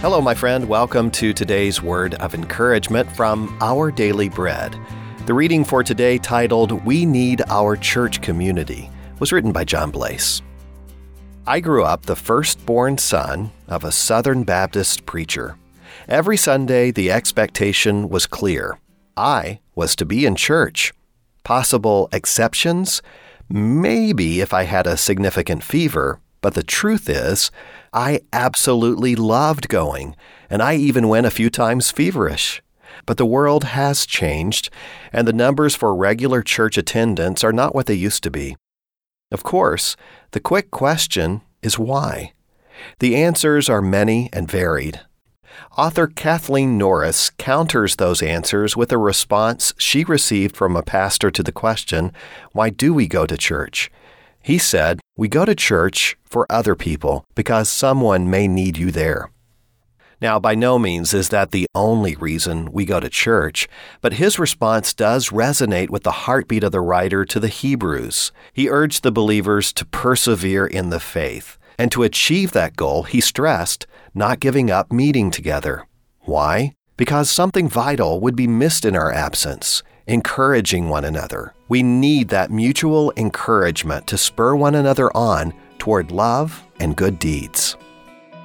Hello, my friend. Welcome to today's word of encouragement from Our Daily Bread. The reading for today, titled We Need Our Church Community, was written by John Blase. I grew up the firstborn son of a Southern Baptist preacher. Every Sunday, the expectation was clear I was to be in church. Possible exceptions? Maybe if I had a significant fever, but the truth is, I absolutely loved going, and I even went a few times feverish. But the world has changed, and the numbers for regular church attendance are not what they used to be. Of course, the quick question is why? The answers are many and varied. Author Kathleen Norris counters those answers with a response she received from a pastor to the question, Why do we go to church? He said, We go to church for other people because someone may need you there. Now, by no means is that the only reason we go to church, but his response does resonate with the heartbeat of the writer to the Hebrews. He urged the believers to persevere in the faith, and to achieve that goal, he stressed not giving up meeting together. Why? Because something vital would be missed in our absence encouraging one another. We need that mutual encouragement to spur one another on toward love and good deeds.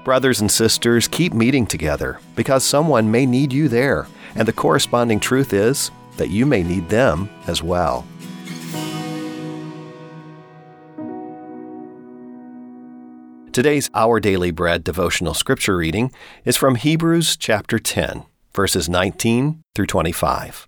Brothers and sisters, keep meeting together because someone may need you there, and the corresponding truth is that you may need them as well. Today's Our Daily Bread devotional scripture reading is from Hebrews chapter 10, verses 19 through 25.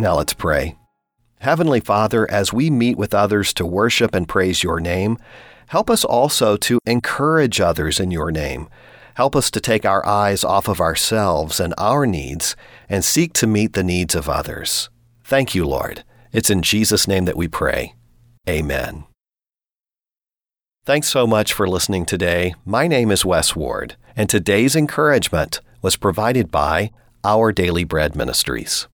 Now let's pray. Heavenly Father, as we meet with others to worship and praise your name, help us also to encourage others in your name. Help us to take our eyes off of ourselves and our needs and seek to meet the needs of others. Thank you, Lord. It's in Jesus' name that we pray. Amen. Thanks so much for listening today. My name is Wes Ward, and today's encouragement was provided by Our Daily Bread Ministries.